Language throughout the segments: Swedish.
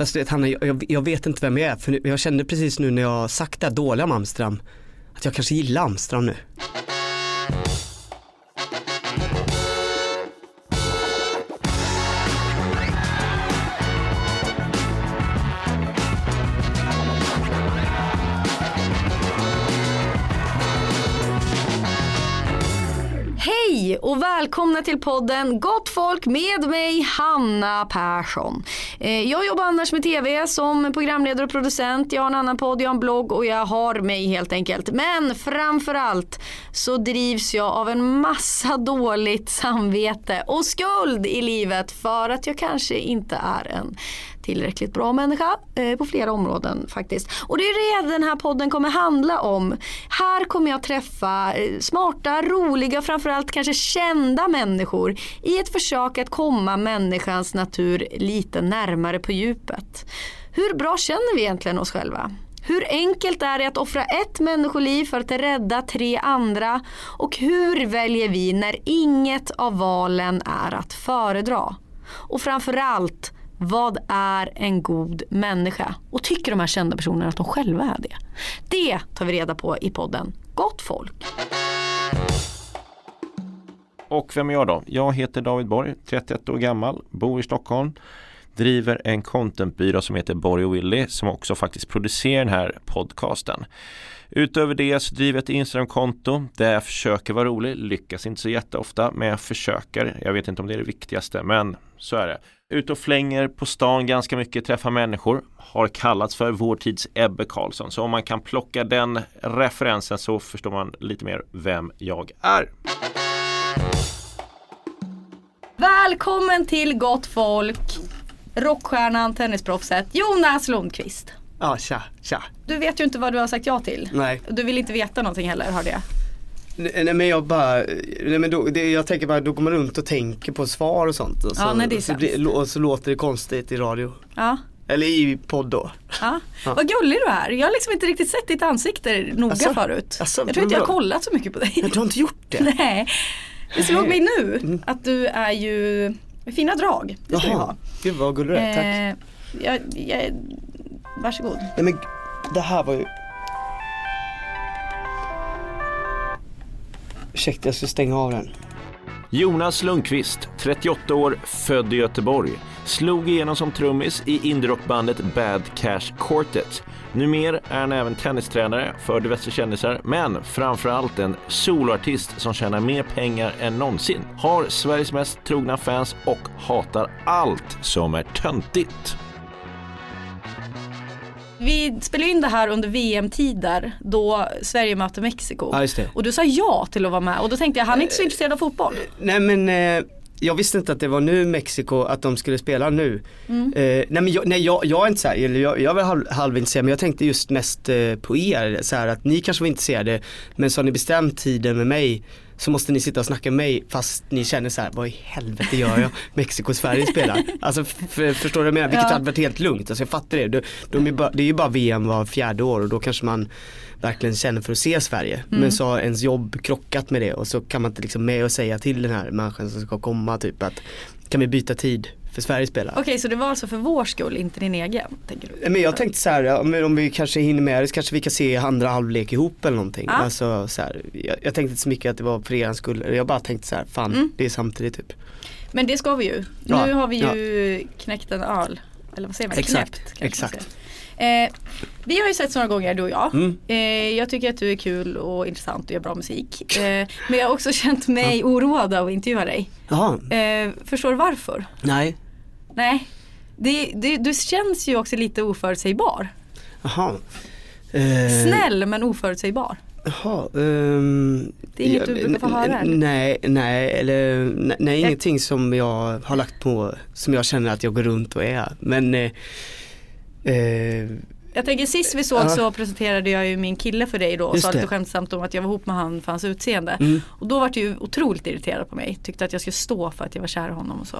Fast du vet Hanna, jag, jag, vet inte vem jag är för jag kände precis nu när jag sagt det här dåliga om Amsterdam att jag kanske gillar Amsterdam nu. Välkomna till podden Gott folk med mig Hanna Persson. Eh, jag jobbar annars med TV som programledare och producent. Jag har en annan podd, jag har en blogg och jag har mig helt enkelt. Men framförallt så drivs jag av en massa dåligt samvete och skuld i livet för att jag kanske inte är en tillräckligt bra människa eh, på flera områden faktiskt. Och det är det den här podden kommer handla om. Här kommer jag träffa eh, smarta, roliga, framförallt kanske kända människor i ett försök att komma människans natur lite närmare på djupet. Hur bra känner vi egentligen oss själva? Hur enkelt är det att offra ett människoliv för att rädda tre andra? Och hur väljer vi när inget av valen är att föredra? Och framförallt, vad är en god människa? Och tycker de här kända personerna att de själva är det? Det tar vi reda på i podden Gott folk. Och vem är jag då? Jag heter David Borg, 31 år gammal, bor i Stockholm driver en contentbyrå som heter Borg och Willy som också faktiskt producerar den här podcasten. Utöver det så driver jag ett Instagramkonto där jag försöker vara rolig, lyckas inte så jätteofta men jag försöker. Jag vet inte om det är det viktigaste men så är det. Ute och flänger på stan ganska mycket, träffar människor. Har kallats för vår tids Ebbe Karlsson. Så om man kan plocka den referensen så förstår man lite mer vem jag är. Välkommen till Gott folk. Rockstjärnan, tennisproffset Jonas Lundqvist. Ja, tja, tja. Du vet ju inte vad du har sagt ja till. Nej. Du vill inte veta någonting heller, hörde jag. Nej men jag bara, nej men då, det, jag tänker bara, då går man runt och tänker på svar och sånt. Och så, Ja, nej, det är så, blir- och så låter det konstigt i radio. Ja. Eller i podd då. Ja. Ja. Vad gullig du är. Jag har liksom inte riktigt sett ditt ansikte noga Asså? förut. Asså, jag tror inte jag har kollat så mycket på dig. Men du har inte gjort det? Nej. Det slog mig nu Mm. att du är ju fina drag. Det ska du ha. Gud vad gullig du är, tack. Eh, jag, jag, varsågod. Nej men det här var ju Ursäkta jag ska stänga av den. Jonas Lundqvist, 38 år, född i Göteborg. Slog igenom som trummis i indierockbandet Bad Cash Quartet. Numer är han även tennistränare för diverse kändisar, men framförallt en soloartist som tjänar mer pengar än någonsin. Har Sveriges mest trogna fans och hatar allt som är töntigt. Vi spelar in det här under VM-tider då Sverige möter Mexiko. Ja just det. Och du sa ja till att vara med och då tänkte jag han är inte så intresserad av fotboll. Nej men eh, jag visste inte att det var nu Mexiko, att de skulle spela nu. Mm. Eh, nej men jag, nej, jag, jag är inte så här, eller jag, jag är väl halv, halvintresserad men jag tänkte just mest eh, på er, så här, att ni kanske var intresserade men så har ni bestämt tiden med mig så måste ni sitta och snacka med mig fast ni känner så här, vad i helvete gör jag? Mexiko och Sverige spelar. Alltså förstår du vad jag menar? Vilket Ja. hade varit helt lugnt, alltså jag fattar det. De, de är bara, det är ju bara VM var fjärde år och då kanske man verkligen känner för att se Sverige. Mm. Men så har ens jobb krockat med det och så kan man inte liksom med och säga till den här människan som ska komma typ att kan vi byta tid för Sverige spelar? Okej så det var alltså för vår skull, inte din egen? Tänker du? Men jag tänkte så här, ja, om vi kanske hinner med det så kanske vi kan se andra halvlek ihop eller någonting. Ja. Alltså, så här, jag, jag tänkte inte så mycket att det var för er skull, jag bara tänkte så här, fan Mm. det är samtidigt typ. Men det ska vi ju. Ja, Nu har vi ju knäckt en öl. Eller vad säger man? Exakt, Knäppt, exakt. Eh, vi har ju sett några gånger du och jag. Mm. Eh, jag tycker att du är kul och intressant och gör bra musik. Eh, men jag har också känt mig oroad av att intervjua dig. Eh, förstår du varför? nej, Nej. Det, det, du känns ju också lite oförutsägbar. jaha. Eh, Snäll men oförutsägbar. Jaha, ehm, Det är inget du brukar få höra? Nej, nej, eller nej, nej ingenting som jag har lagt på, som jag känner att jag går runt och är. Men eh, eh, Jag tänker sist vi såg så presenterade jag ju min kille för dig då och Just sa lite det. skämtsamt om att jag var ihop med han för hans utseende. Mm. Och då var du ju otroligt irriterad på mig. Tyckte att jag skulle stå för att jag var kär i honom och så.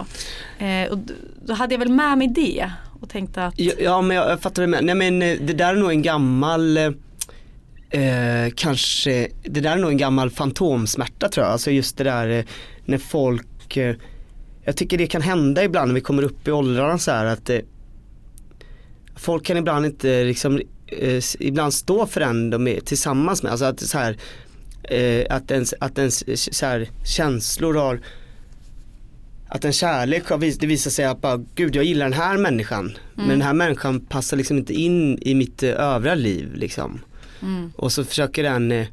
Eh, och då hade jag väl med mig det och tänkte att ja, ja men jag, fattar det med. Nej men eh, det där är nog en gammal eh, Eh, kanske, det där är nog en gammal fantomsmärta tror jag. Alltså just det där eh, när folk, eh, jag tycker det kan hända ibland när vi kommer upp i åldrarna så här att folk kan ibland inte liksom, eh, ibland stå för den de är tillsammans med. Alltså att så här, eh, att ens, att ens så här, känslor har att en kärlek har det visar sig att bara, gud jag gillar den här människan. Mm. Men den här människan passar liksom inte in i mitt eh, övriga liv liksom. Mm. Och så försöker den eh,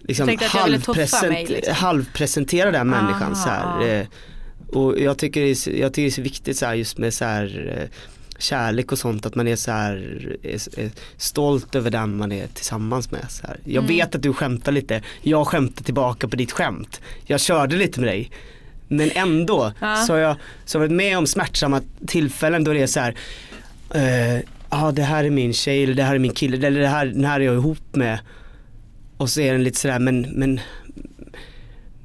liksom halvpresent, mig, liksom. halvpresentera den människan Aha, så här. eh, Och jag tycker, det är, jag tycker det är så viktigt så här, just med så här, eh, kärlek och sånt att man är så här är, är stolt över den man är tillsammans med. Så här. Jag Mm. vet att du skämtar lite, jag skämtar tillbaka på ditt skämt. Jag körde lite med dig. Men ändå Ja. så har jag så varit med om smärtsamma tillfällen då det är så här eh, ja det här är min tjej eller det här är min kille eller det här, den här är jag ihop med. Och så är den lite sådär men, men,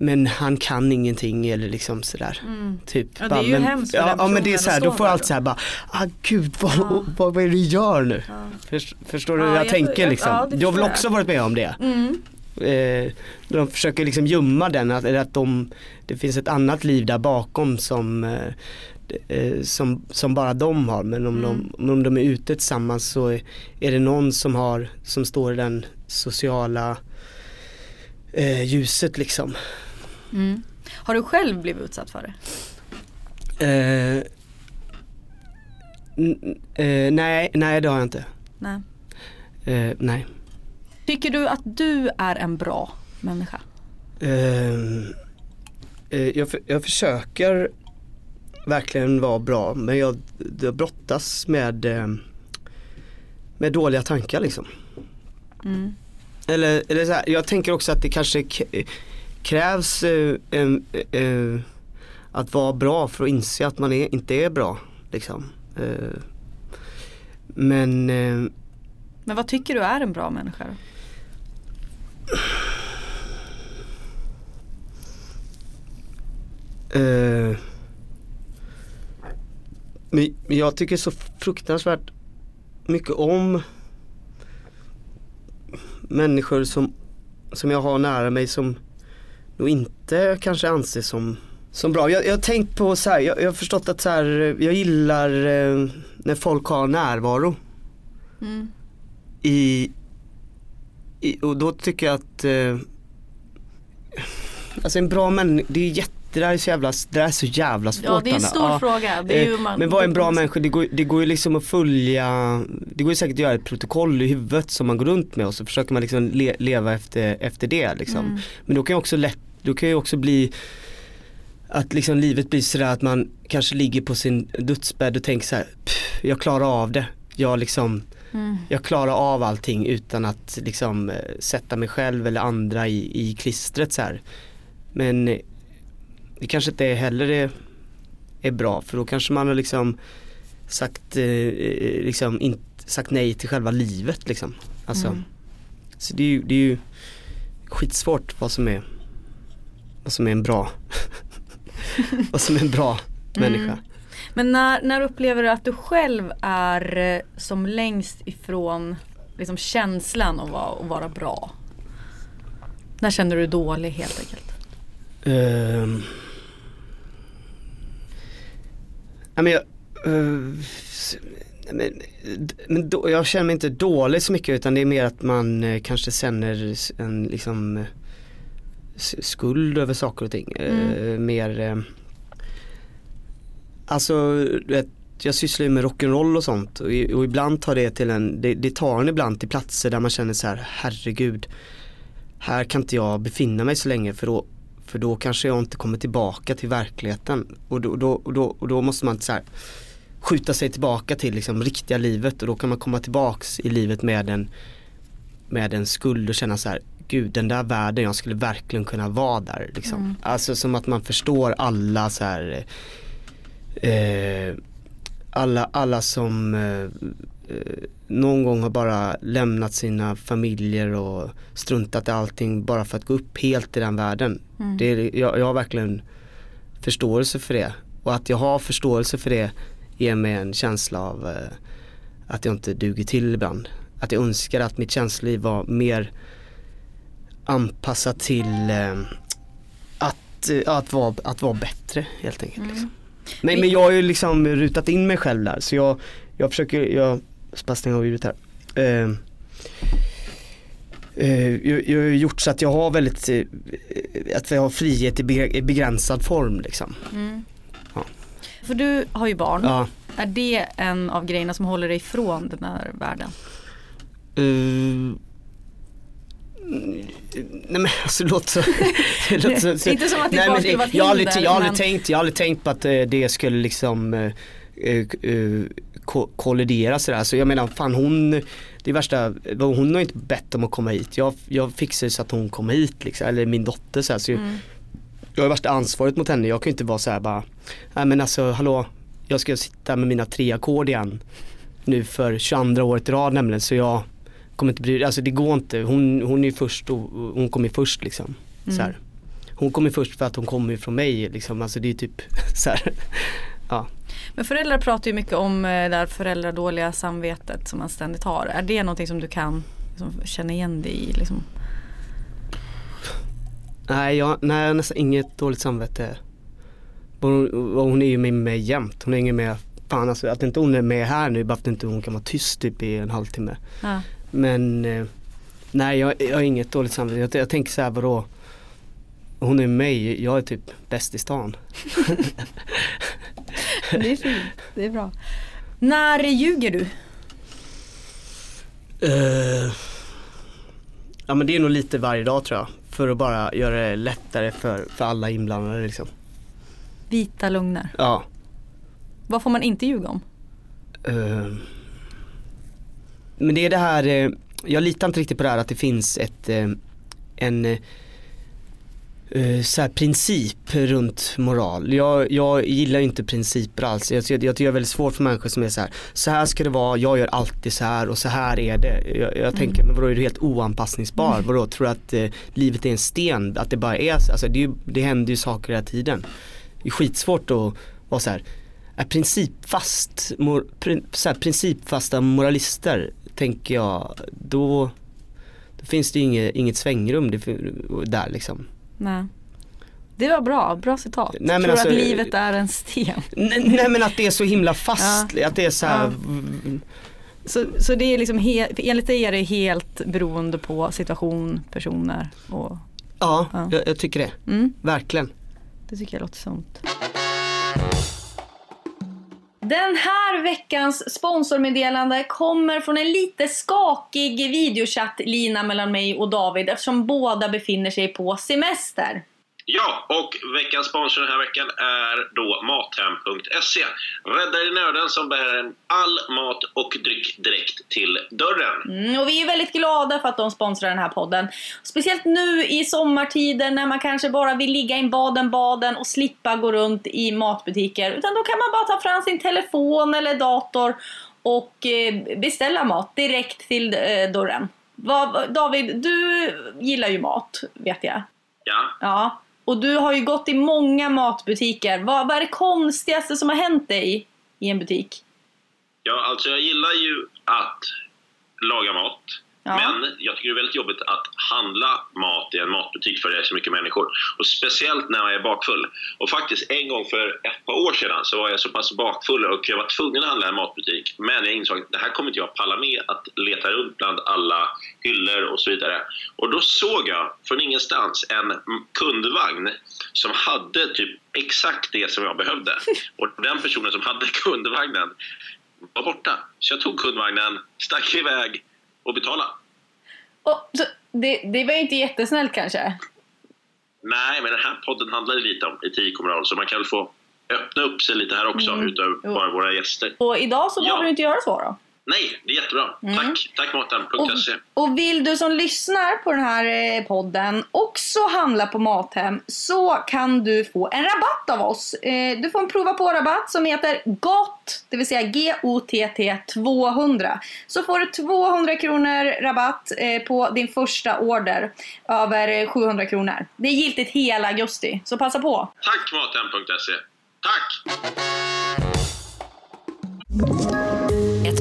men han kan ingenting eller liksom sådär. Mm. Typ. Ja, det är ju men, hemskt ja, ja men det är såhär, då får jag allt såhär bara, ah gud vad, Ja. vad, vad är det du gör nu? Ja. Först, förstår du hur jag, jag- tänker jag- liksom? ja, det du har väl jag. också varit med om det? Mm. Eh, de försöker liksom gömma den, att, eller att de, det finns ett annat liv där bakom som, eh, eh, som, som bara de har. Men om, Mm. de, om de är ute tillsammans så är, är det någon som har, som står i den sociala eh, ljuset liksom. Mm. Har du själv blivit utsatt för det? Eh, eh, nej, nej det har jag inte. Nej. Eh, nej. Tycker du att du är en bra människa? Ehm, eh, jag, jag försöker verkligen vara bra men jag, jag brottas med, eh, med dåliga tankar liksom. Mm. Eller, eller så här, jag tänker också att det kanske krävs eh, eh, att vara bra för att inse att man är, inte är bra. Liksom. Eh, men eh, Men vad tycker du är en bra människa då? Eh, men jag tycker så fruktansvärt mycket om människor som, som jag har nära mig som nog inte kanske anses som, som bra. Jag, jag har tänkt på så här, jag, jag har förstått att så här, jag gillar eh, när folk har närvaro Mm. i, i och då tycker jag att eh, Alltså en bra människa, det är jätte, det där är så jävla, det där är så jävla svårt Ja det är en Anna. stor Ja. fråga. Det är ju Eh, man, Men vad är en bra människa? Det går, det går ju liksom att följa, det går ju säkert att göra ett protokoll i huvudet som man går runt med och så försöker man liksom le, leva efter, efter det liksom. Mm. Men då kan ju också lätt, då kan ju också bli att liksom livet blir sådär att man kanske ligger på sin dödsbädd och tänker så här, "Pff, jag klarar av det. Jag liksom, Mm. jag klarar av allting utan att liksom eh, sätta mig själv eller andra i, i klistret så här. Men eh, det kanske inte heller är, är bra för då kanske man har liksom sagt, eh, liksom inte, sagt nej till själva livet liksom. Alltså, Mm. Så det är, ju, det är ju skitsvårt vad som är, vad som är en bra, vad som är en bra människa. Mm. Men när, när upplever du att du själv är eh, som längst ifrån liksom, känslan av att, att vara bra? När känner du dig dålig helt enkelt? Ehm. Ja, men jag, s- men, men då, jag känner mig inte dålig så mycket utan det är mer att man eh, kanske känner en liksom skuld över saker och ting. Eh, Mm. mer eh, Alltså jag sysslar ju med rock'n'roll och sånt och, och ibland tar det till en, det, det tar en ibland till platser där man känner så här herregud här kan inte jag befinna mig så länge för då, för då kanske jag inte kommer tillbaka till verkligheten och då, då, och då, och då måste man så här, skjuta sig tillbaka till liksom riktiga livet och då kan man komma tillbaks i livet med en, med en skuld och känna så här gud den där världen jag skulle verkligen kunna vara där liksom. Mm. Alltså som att man förstår alla så här eh, alla, alla som eh, eh, någon gång har bara lämnat sina familjer och struntat i allting bara för att gå upp helt i den världen. Mm. Det är, jag, jag har verkligen förståelse för det. Och att jag har förståelse för det ger mig en känsla av eh, att jag inte duger till ibland. Att jag önskar att mitt känsloliv var mer anpassat till eh, att, eh, att, vara, att vara bättre helt enkelt. Mm. Liksom. Men, men jag har ju liksom rutat in mig själv där så jag, jag försöker, jag ska stänga av ljudet här. Eh, eh, jag, jag har gjort så att jag har väldigt, eh, att jag har frihet i be- i begränsad form liksom. Ja. För du har ju barn. Ja. Är det en av grejerna som håller dig ifrån den här världen? Nej men alltså det låter så, det låter så, Inte som att nej, barn men skulle vara ett jag har aldrig, hinder, jag har aldrig men- tänkt, jag har aldrig tänkt på att eh, det skulle liksom eh, eh, ko- kollidera sådär. Så jag menar fan hon, det värsta, hon har inte bett om att komma hit. Jag, jag fixar så att hon kommer hit liksom, eller min dotter så, här, så Mm. jag har värsta ansvaret mot henne. Jag kan ju inte vara så här bara, nej men alltså hallå, jag ska sitta med mina tre ackord igen nu för 22 året i rad nämligen så jag kommer inte bry alltså det går inte. Hon, hon är först och hon kommer först liksom. Så här. Hon kommer först för att hon kommer från mig liksom, alltså det är typ så här. Ja. Men föräldrar pratar ju mycket om eh, det här föräldradåliga samvetet som man ständigt har. Är det någonting som du kan liksom, känna igen dig i? Liksom? Nej, jag, nej, jag har nästan inget dåligt samvete. Hon, hon är ju med mig jämt. Hon hänger med, fan alltså att inte hon är med här nu bara för att inte hon kan vara tyst typ i en halvtimme. Ja. Men eh, nej jag, jag har inget dåligt samvete. Jag, jag tänker så här vadå? Hon är mig, jag är typ bäst i stan. Det är fint, det är bra. När ljuger du? Eh, ja men det är nog lite varje dag tror jag. För att bara göra det lättare för, för alla inblandade liksom. Vita lögner. Ja. Vad får man inte ljuga om? Eh, men det är det här, eh, jag litar inte riktigt på det här att det finns ett, eh, en eh, så princip runt moral. Jag, jag gillar inte principer alls. Jag, jag, jag tycker det är väldigt svårt för människor som är så här, så här ska det vara, jag gör alltid så här och så här är det. Jag, jag tänker, men vadå är du helt oanpassningsbar? Vadå, tror du att eh, livet är en sten? Att det bara är så? Alltså det, det händer ju saker hela tiden. Det är skitsvårt att vara så här, är principfast, mor, prin, så här, principfasta moralister tänker jag, då, då finns det ju inget, inget svängrum där liksom. Nej. Det var bra, bra citat. Nej, men Tror alltså- att livet är en sten. Nej, nej men att det är så himla fast, att det är så här, Så, så det är liksom he- enligt dig är det helt beroende på situation, personer och ja, Ja. Jag, jag tycker det. mm, Verkligen. det tycker jag låter sunt. Den här veckans sponsormeddelande kommer från en lite skakig videochatt-lina mellan mig och David eftersom båda befinner sig på semester. Ja, och veckans sponsor den här veckan är då Mathem.se. Rädda i nöden som bär all mat och dryck direkt till dörren. Mm, och vi är väldigt glada för att de sponsrar den här podden. Speciellt nu i sommartiden när man kanske bara vill ligga i Baden-Baden och slippa gå runt i matbutiker. Utan då kan man bara ta fram sin telefon eller dator och eh, beställa mat direkt till eh, dörren. David, du gillar ju mat, vet jag. Ja, Ja. Och du har ju gått i många matbutiker. Vad, vad är det konstigaste som har hänt dig i en butik? ja, alltså jag gillar ju att laga mat. Ja. Men jag tycker det är väldigt jobbigt att handla mat i en matbutik för det är så mycket människor. Och speciellt när jag är bakfull. Och faktiskt en gång för ett par år sedan så var jag så pass bakfull och jag var tvungen att handla i en matbutik. Men jag insåg att det här kommer inte jag palla med att leta runt bland alla hyllor och så vidare. Och då såg jag från ingenstans en kundvagn som hade typ exakt det som jag behövde. Och den personen som hade kundvagnen var borta. Så jag tog kundvagnen, stack iväg och betalade. Och, så, det, det var ju inte jättesnällt kanske. Nej, men den här podden handlar ju lite om etik och moral så man kan väl få öppna upp sig lite här också Mm. utöver bara våra gäster. Och idag så Ja. behöver du inte göra så då. Nej, det är jättebra. Mm. Tack. Tack Maten.se. Och vill du som lyssnar på den här eh, podden också handla på Mathem så kan du få en rabatt av oss. Eh, Du får en prova på rabatt som heter GOTT, det vill säga G-O-T-T 200. Så får du 200 kronor rabatt eh, på din första order över eh, 700 kronor. Det är giltigt hela augusti, så passa på. Tack Maten.se. Tack!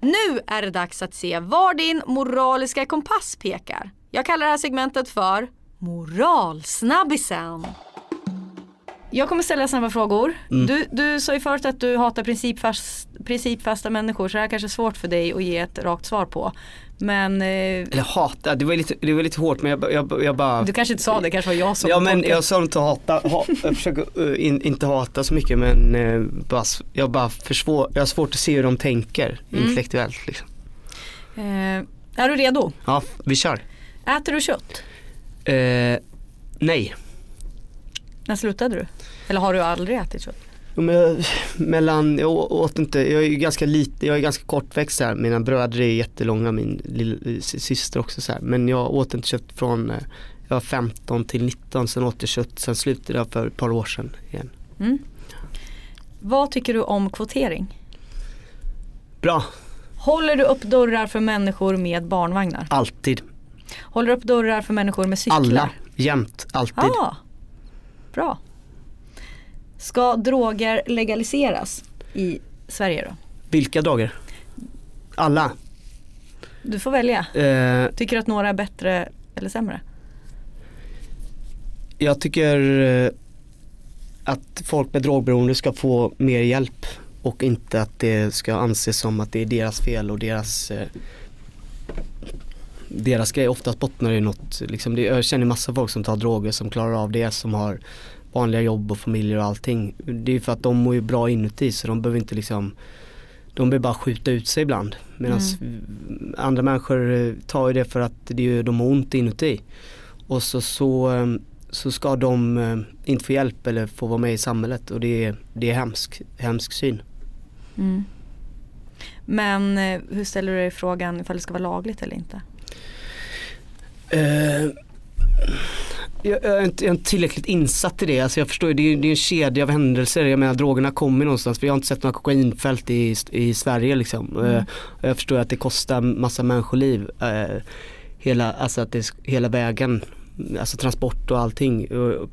Nu är det dags att se var din moraliska kompass pekar. Jag kallar det här segmentet för Moralsnabbisen. Jag kommer ställa snabba frågor. Du, du sa ju förut att du hatar principfast, principfasta människor så det här kanske är svårt för dig att ge ett rakt svar på. Men eh, Eller hata, det var lite, det var lite hårt men jag, jag, jag bara du kanske inte sa det, det kanske var jag som Ja men tolkade. jag sa inte hata, ha, jag försöker uh, in, inte hata så mycket men uh, bara, jag bara försvår, jag har svårt att se hur de tänker Mm. intellektuellt liksom. eh, Är du redo? Ja, vi kör. Äter du kött? Eh, nej. När slutade du? Eller har du aldrig ätit kött? Jo, men jag, mellan, jag åt inte, jag är ganska lite, jag är ganska kortväxt här. Mina bröder är jättelånga, min lilla syster också så här. Men jag åt inte kött från, eh, jag var 15 till 19, sen åt jag kött, sen slutade jag för ett par år sedan igen. Vad tycker du om kvotering? Bra, Håller du upp dörrar för människor med barnvagnar? alltid. Håller du upp dörrar för människor med cyklar? Alla, jämt, alltid. Ah, bra. Ska droger legaliseras i Sverige då? Vilka dagar? Alla. Du får välja. Eh, Tycker du att några är bättre eller sämre? jag tycker eh, att folk med drogberoende ska få mer hjälp och inte att det ska anses som att det är deras fel och deras eh, deras grej oftast bottnar i något, liksom det, jag känner massa folk som tar droger som klarar av det, som har vanliga jobb och familjer och allting. Det är för att de mår ju bra inuti så de behöver inte liksom de behöver bara skjuta ut sig ibland. Medan andra människor eh, tar ju det för att det ju, de ont inuti. Och så, så, eh, så ska de eh, inte få hjälp eller få vara med i samhället och det är, det är hemsk, hemsk syn. Mm. Men eh, hur ställer du dig frågan ifall det ska vara lagligt eller inte? Eh, jag, jag, är inte, jag är inte tillräckligt insatt i det. Alltså jag förstår det är, det är en kedja av händelser. Jag menar drogerna kommer någonstans. Vi har inte sett några kokainfält i, i Sverige liksom. Eh, och jag förstår att det kostar massa människoliv. Eh, hela, alltså att det, hela vägen, alltså transport och allting. På,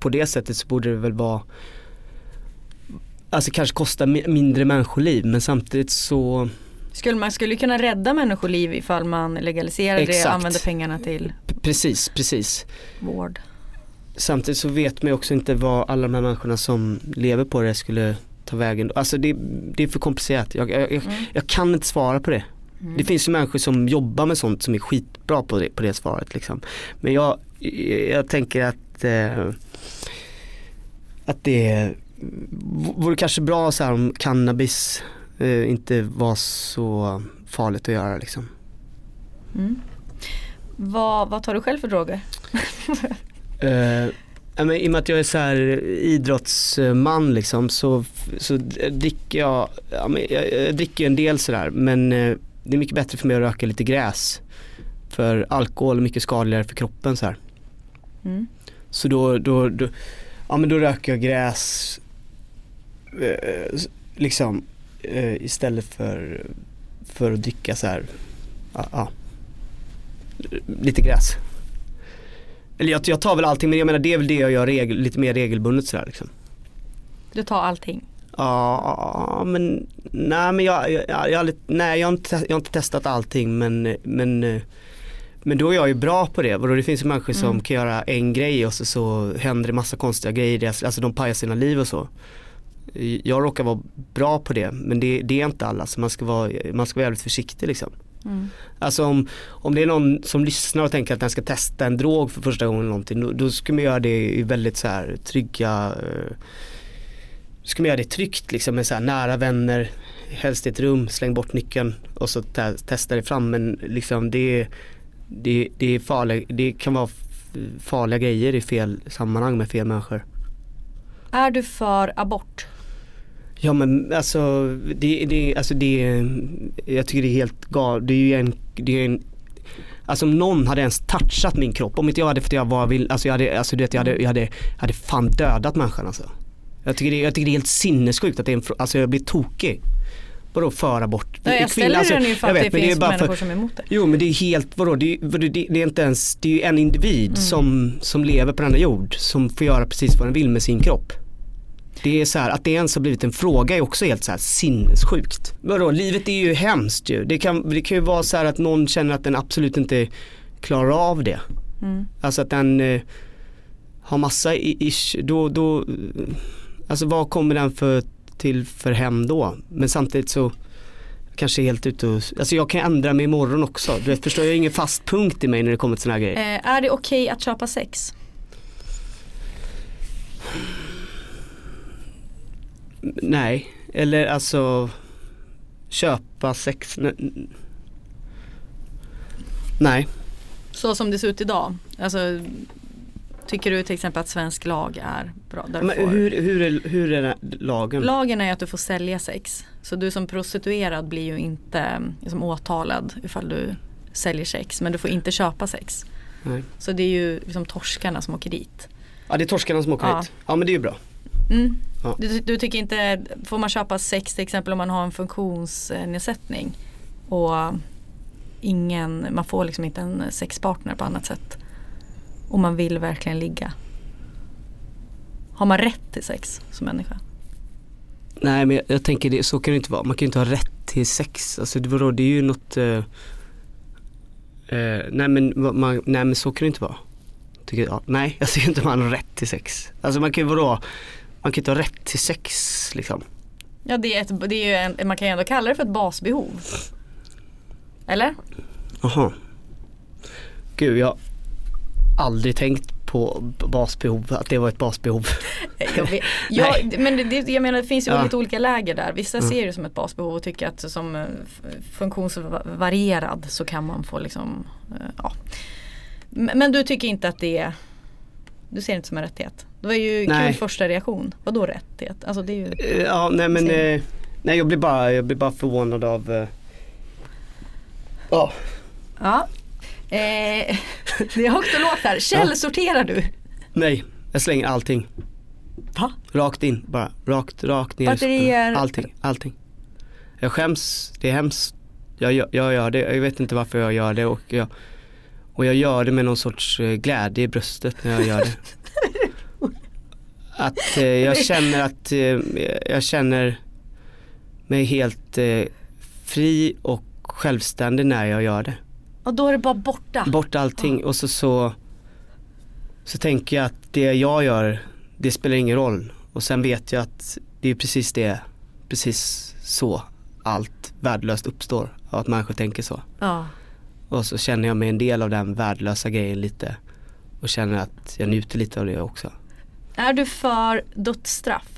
på det sättet så borde det väl vara Alltså kanske kosta mi- mindre människoliv men samtidigt så Skulle man skulle kunna rädda människoliv ifall man legaliserar det och Exakt. använder pengarna till precis, precis. vård? Samtidigt så vet man ju också inte vad alla de här människorna som lever på det skulle ta vägen. Alltså det, det är för komplicerat. Jag, jag, jag, jag kan inte svara på det. Det finns ju människor som jobbar med sånt som är skitbra på det, på det svaret. Liksom. Men jag, jag tänker att, eh, att det vore kanske bra så här om cannabis eh, inte var så farligt att göra. Liksom. Vad, vad tar du själv för droger? Eh, men I och med att jag är så här idrottsman liksom så, så dricker jag, ja, men jag, jag dricker en del sådär men eh, det är mycket bättre för mig att röka lite gräs. För alkohol är mycket skadligare för kroppen så här. Mm. Så då, då, då, ja, men då röker jag gräs eh, liksom eh, istället för, för att dricka så här, ja, ja, lite gräs. Eller jag, jag tar väl allting men jag menar det är väl det jag gör regel, lite mer regelbundet sådär liksom. Du tar allting? Ja men nej men jag, jag, jag, jag, nej, jag, har inte, jag har inte testat allting men, men, men då är jag ju bra på det. Vadå, Det finns ju människor som kan göra en grej och så, så händer det massa konstiga grejer, alltså de pajar sina liv och så. Jag råkar vara bra på det men det, det är inte alla så man ska vara, man ska vara jävligt försiktig liksom. Alltså om, om det är någon som lyssnar och tänker att den ska testa en drog för första gången eller någonting då, då ska man göra det i väldigt så här trygga eh, ska man göra det tryggt liksom med så här nära vänner, helst i ett rum, släng bort nyckeln och så te- testa det fram men liksom det, det, det är farligt, det kan vara farliga grejer i fel sammanhang med fel människor. Är du för abort? Ja men alltså det, det, alltså det jag tycker det är helt galet. Det är ju en, det är en Alltså om någon hade ens touchat min kropp, om inte jag hade vad jag vill, alltså jag hade, alltså du vet, jag hade, jag hade, jag hade fan dödat människan alltså. Jag tycker det, jag tycker det är helt sinnessjukt att det är en, alltså jag blir tokig. vadå föra bort? Ja, jag ställer alltså, den ju för att vet, det finns bara människor som är emot det. Jo men det är helt, vadå, det det, det är inte ens, det är ju en individ Mm. som, som lever på denna jord som får göra precis vad den vill med sin kropp. Det är så här, att det ens har blivit en fråga är också helt så här sinnessjukt. Vadå, livet är ju hemskt ju. Det kan, det kan ju vara så här att någon känner att den absolut inte klarar av det. Mm. Alltså att den eh, har massa ish, då, då, alltså vad kommer den för, till för hem då? Men samtidigt så kanske helt ute och, alltså jag kan ändra mig imorgon också. Du vet, förstår jag har ingen fast punkt i mig när det kommer till såna här grejer. Eh, är det okej att köpa sex? Nej, eller alltså köpa sex. Nej, Så som det ser ut idag. Alltså, tycker du till exempel att svensk lag är bra? Men får... hur, hur, är, hur är lagen? Lagen är att du får sälja sex. Så du som prostituerad blir ju inte liksom, åtalad ifall du säljer sex. Men du får inte köpa sex. Nej. Så det är ju liksom torskarna som åker dit. Ja det är torskarna som åker Ja. hit. Ja men det är ju bra. Mm. Ja. Du, du tycker inte, får man köpa sex till exempel om man har en funktionsnedsättning och ingen, man får liksom inte en sexpartner på annat sätt. Och man vill verkligen ligga. Har man rätt till sex som människa? Nej men jag, jag tänker det, så kan det inte vara. Man kan ju inte ha rätt till sex. Alltså det, vadå, det är ju något eh, eh, nej, men, man, nej men så kan det inte vara. Tycker jag. Nej jag tycker inte man har rätt till sex. Alltså man kan ju vadå, man kan inte ha rätt till sex liksom. Ja det är, ett, det är ju en, man kan ju ändå kalla det för ett basbehov. Eller? Jaha. Gud jag har aldrig tänkt på basbehov, att det var ett basbehov. Jag vet, ja, men det, jag menar det finns ju Ja. lite olika läger där. Vissa Mm. ser det som ett basbehov och tycker att som eh, funktionsvarierad så kan man få liksom, eh, ja. Men du tycker inte att det är, du ser det inte som en rättighet? Det var ju Nej. kul första reaktion. Vadå rättighet? Alltså det är ju, Eh, Ja nej men, eh, nej jag blir bara, jag blir bara förvånad av eh, Ja, ja. Eh, det är högt och lågt här. Källsorterar du? nej jag slänger allting. Va? Rakt in bara, rakt, rakt ner. Batterier. Allting, allting. Jag skäms, det är hemskt. Jag, gör- jag gör det, jag vet inte varför jag gör det och jag, och jag gör det med någon sorts eh, glädje i bröstet när jag gör det. Att eh, jag känner att, eh, jag känner mig helt eh, fri och självständig när jag gör det. Och då är det bara borta. Bort allting och så, så så tänker jag att det jag gör, det spelar ingen roll. Och sen vet jag att det är precis det, precis så allt värdelöst uppstår. Att människor tänker så. Ja. Och så känner jag mig en del av den värdelösa grejen lite. Och känner att jag njuter lite av det också. Är du för dödsstraff?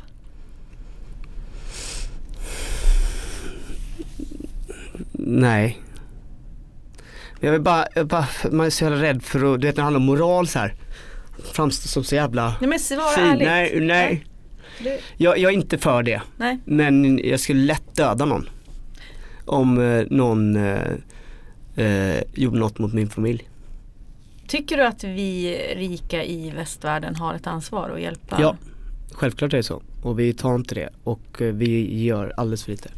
Nej. Men Jag vill bara, jag bara, man är så jävla rädd för att, du vet när det handlar om moral så här. Framstå som så jävla Nej men svara fin. ärligt. Nej, nej. Du, Jag, jag är inte för det. nej. Men jag skulle lätt döda någon. Om eh, någon eh, gjorde något mot min familj. Tycker du att vi rika i västvärlden har ett ansvar att hjälpa? Ja, självklart är det så. Och vi tar inte det och eh, vi gör alldeles för lite.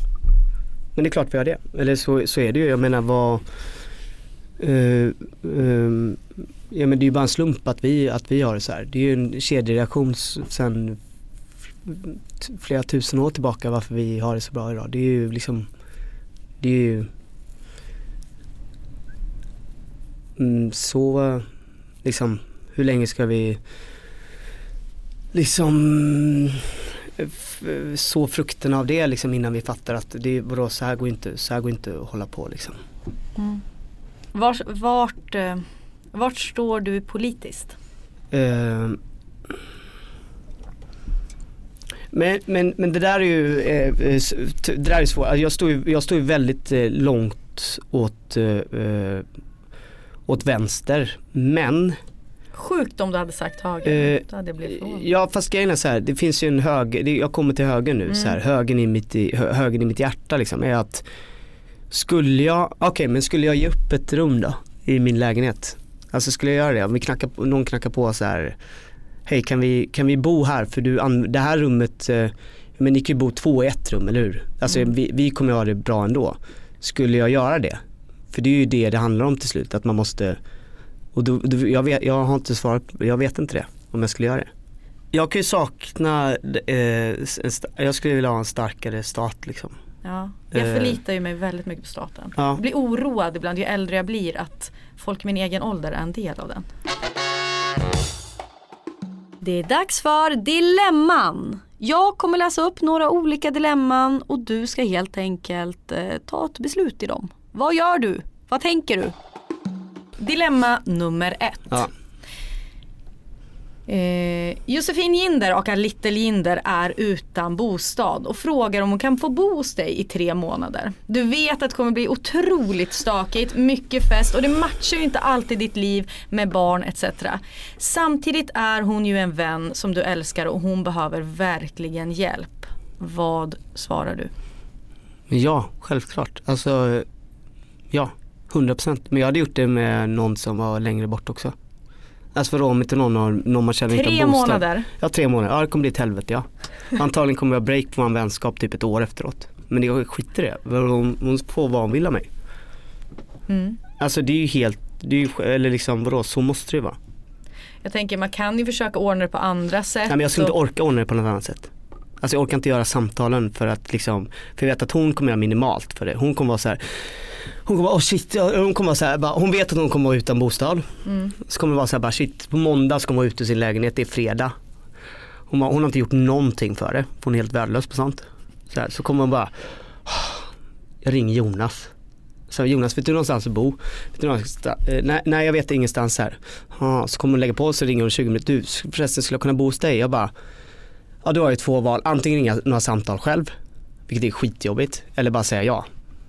Men det är klart vi gör det. Eller så, så är det ju. Jag menar vad eh, ehm, Ja men det är ju bara en slump att vi, att vi har det så här. Det är ju en kedjereaktion sen flera tusen år tillbaka varför vi har det så bra idag. Det är ju liksom Det är ju mm, så liksom hur länge ska vi liksom så frukten av det liksom innan vi fattar att det är, vadå, så här går inte, så här går inte att hålla på liksom. Vart, vart, eh, vart står du politiskt? Eh, men, men, men det där är ju, eh, det där är svårt. Jag står ju, jag står ju väldigt eh, långt åt, eh, åt vänster. Men Sjukt om du hade sagt höger. Då hade jag blivit förvånad. Ja fast grejen är så här, det finns ju en höger, jag kommer till höger nu Mm. så här, högern i mitt, i, högern i mitt hjärta liksom är att Skulle jag, okej men skulle jag ge upp ett rum då i min lägenhet? Alltså skulle jag göra det? Om vi knackar, någon knackar på så här Hej kan vi, kan vi bo här för du, det här rummet eh, men ni kan ju bo två i ett rum, eller hur? Alltså vi, vi kommer ha det bra ändå. Skulle jag göra det? För det är ju det det handlar om till slut, att man måste, och då, då, jag, vet, jag har inte svarat, jag vet inte det, om jag skulle göra det. Jag kan ju sakna, eh, jag skulle vilja ha en starkare stat liksom. Ja, jag Eh. förlitar ju mig väldigt mycket på staten. Ja. Jag blir oroad ibland ju äldre jag blir att folk i min egen ålder är en del av den. Det är dags för Dilemman. Jag kommer läsa upp några olika dilemman och du ska helt enkelt eh, ta ett beslut i dem. Vad gör du? Vad tänker du? Dilemma nummer ett. Ja. Eh, Josefin Ginder och Little Ginder är utan bostad och frågar om hon kan få bo hos dig i tre månader. Du vet att det kommer bli otroligt stakigt, mycket fest och det matchar ju inte alltid ditt liv med barn etc. Samtidigt är hon ju en vän som du älskar och hon behöver verkligen hjälp. Vad svarar du? Ja, självklart. Alltså, ja, 100%. Men jag hade gjort det med någon som var längre bort också. Alltså vadå om inte någon, har, någon man känner inte Tre har bostad. månader. Ja, tre månader. Ja, det kommer bli ett helvete ja. Antagligen kommer jag break på en vänskap typ ett år efteråt. Men jag skiter i det. Hon, hon får av mig. Mm. Alltså det är ju helt, det är ju, eller liksom vadå, så måste det ju vara. Jag tänker man kan ju försöka ordna det på andra sätt. Nej men jag skulle inte och- orka ordna det på något annat sätt. Alltså jag orkar inte göra samtalen för att liksom, för jag vet att hon kommer göra minimalt för det. Hon kommer vara så här. Hon kommer vara, oh shit, hon kommer vara så här, bara, hon vet att hon kommer vara utan bostad. Mm. Så kommer det vara så här, bara shit, på måndag ska hon vara ute ur sin lägenhet, det är fredag. Hon, har- hon har inte gjort någonting för det, hon är helt värdelös på sånt. Så, här, så kommer hon bara, jag ringer Jonas. Så Jonas, vet du någonstans att bo? Vet du någonstans, eh, nej, nej jag vet ingenstans här. Ja, så kommer hon lägga på så ringer hon 20 minuter. Du förresten skulle jag kunna bo hos dig? Jag bara, ja du har ju två val. Antingen ringa några samtal själv, vilket är skitjobbigt, eller bara säga ja.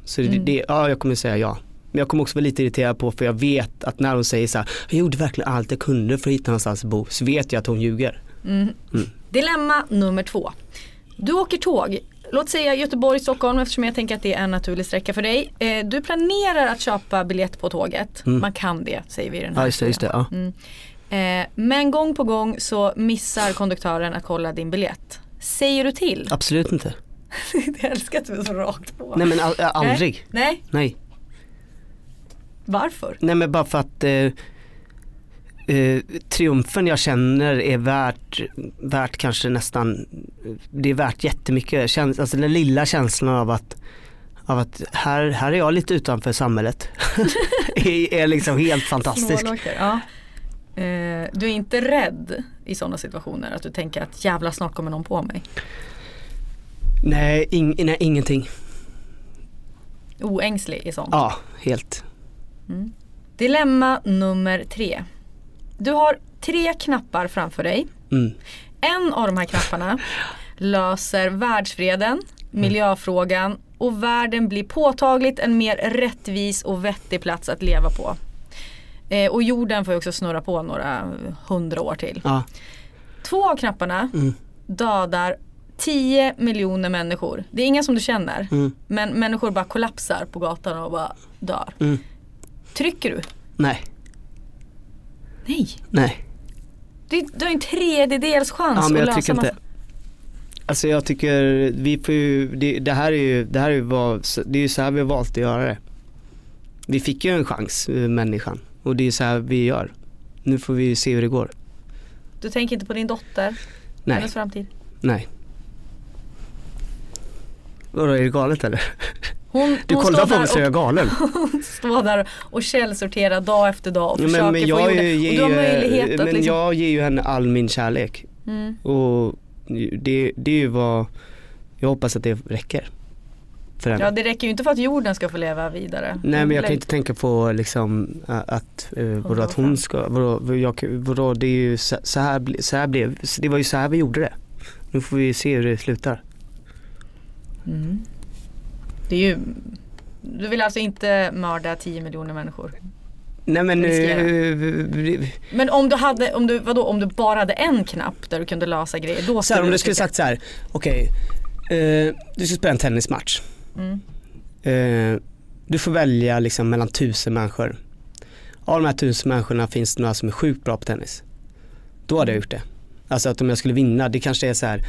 Så det, det, ja jag kommer säga ja. Men jag kommer också vara lite irriterad på för jag vet att när hon säger så här, jag gjorde verkligen allt jag kunde för att hitta någonstans att bo, så vet jag att hon ljuger. Dilemma nummer två. Du åker tåg. Låt säga Göteborg, Stockholm eftersom jag tänker att det är en naturlig sträcka för dig. Eh, du planerar att köpa biljett på tåget. Man kan det säger vi i den här Ja just det, just det. Ja. Eh, men gång på gång så missar konduktören att kolla din biljett. Säger du till? Absolut inte. jag älskar att du är så rakt på. Nej men all, aldrig. Nej. Nej. Nej. Varför? Nej men bara för att eh, eh, triumfen jag känner är värt, värt kanske nästan, det är värt jättemycket. Käns, alltså den lilla känslan av att, av att här, här är jag lite utanför samhället. är, är liksom helt fantastisk. Ja. Eh, du är inte rädd i sådana situationer? Att du tänker att jävla snart kommer någon på mig? Nej, ing, nej, ingenting. Oängslig i sånt? Ja, helt. Dilemma nummer tre. Du har tre knappar framför dig. Mm. En av de här knapparna löser världsfreden, miljöfrågan och världen blir påtagligt en mer rättvis och vettig plats att leva på. Eh, och jorden får ju också snurra på några hundra år till. Ja. Två av knapparna Mm. dödar 10 miljoner människor. Det är inga som du känner. Mm. Men människor bara kollapsar på gatan och bara dör. Mm. Trycker du? Nej, Nej. nej. Du, du har en tredjedels chans Ja men att jag lösa tycker inte. massa- Alltså jag tycker vi får ju, det, det här är ju, det här är ju vad, det är ju så här vi har valt att göra det. Vi fick ju en chans, eh, människan. Och det är så här vi gör. Nu får vi se hur det går. Du tänker inte på din dotter? Nej, Hennes framtid? nej. Vadå, är det galet eller? Hon, Du hon kollar på mig så är jag galen. står där och källsorterar dag efter dag och Ja, försöker men, men få jag, ger Och du har ju, möjlighet att men liksom, jag ger ju henne all min kärlek. mm, Och det, det är ju vad, jag hoppas att det räcker. Ja det räcker ju inte för att jorden ska få leva vidare. Nej men jag kan inte tänka på liksom att, vadå, att hon ska, vadå, jag, vadå det är ju så, så, här, så här blev, det var ju så här vi gjorde det. Nu får vi se hur det slutar. Mm. Det är ju Du vill alltså inte mörda 10 miljoner människor? Nej men, Riskera. uh, Men om du hade, om du, vadå, om du bara hade en knapp där du kunde lösa grejer, då så här, om du skulle sagt så här, okej, eh, du ska spela en tennismatch. Mm. Eh, du får välja liksom mellan tusen människor. Av de här tusen människorna finns det några som är sjukt bra på tennis. Då hade jag gjort det. Alltså att om jag skulle vinna, det kanske är så här.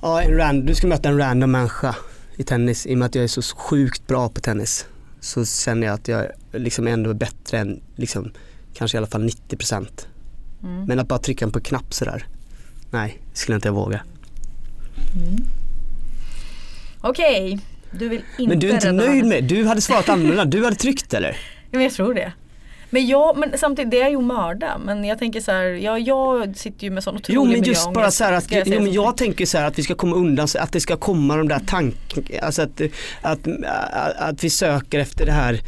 Ja, en ran, du ska möta en random människa i tennis. I och med att jag är så sjukt bra på tennis så känner jag att jag liksom ändå är bättre än liksom, kanske i alla fall 90%. Mm. Men att bara trycka på en knapp sådär, nej, skulle inte jag våga. Okej, du vill inte Men du är inte nöjd med, du hade svarat annorlunda, du hade tryckt eller? Ja, men jag tror det. Men, jag, men samtidigt, det är ju att mörda. Men jag tänker så här, ja, jag sitter ju med sån otrolig Jo men just bara så här att, jag jo, men jag tänker så här att vi ska komma undan, att det ska komma de där tankarna, alltså att, att, att, att vi söker efter det här